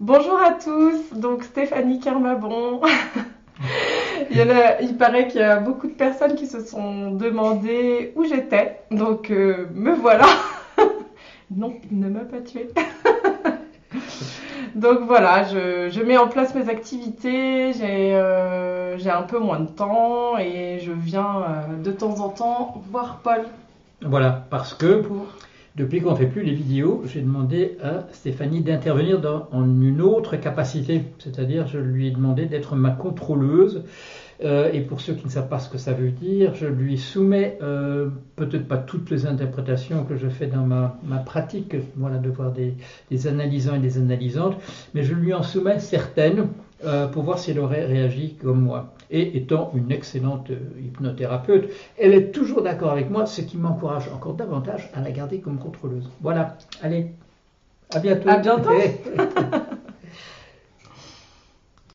Bonjour à tous, donc Stéphanie Kermabon. il, y en a, il paraît qu'il y a beaucoup de personnes qui se sont demandé où j'étais, donc euh, me voilà. non, ne m'a pas tué. donc voilà, je, je, mets en place mes activités, j'ai euh, un peu moins de temps et je viens euh, de temps en temps voir Paul. Voilà, parce que pour depuis qu'on ne fait plus les vidéos, j'ai demandé à Stéphanie d'intervenir en une autre capacité, c'est-à-dire je lui ai demandé d'être ma contrôleuse. Euh, et pour ceux qui ne savent pas ce que ça veut dire, je lui soumets euh, peut-être pas toutes les interprétations que je fais dans ma, pratique, voilà, de voir des, des, analysants et des analysantes, mais je lui en soumets certaines euh, pour voir si elle aurait réagi comme moi. Et étant une excellente euh, hypnothérapeute, elle est toujours d'accord avec moi, ce qui m'encourage encore davantage à la garder comme contrôleuse. Voilà, allez, à bientôt. À bientôt.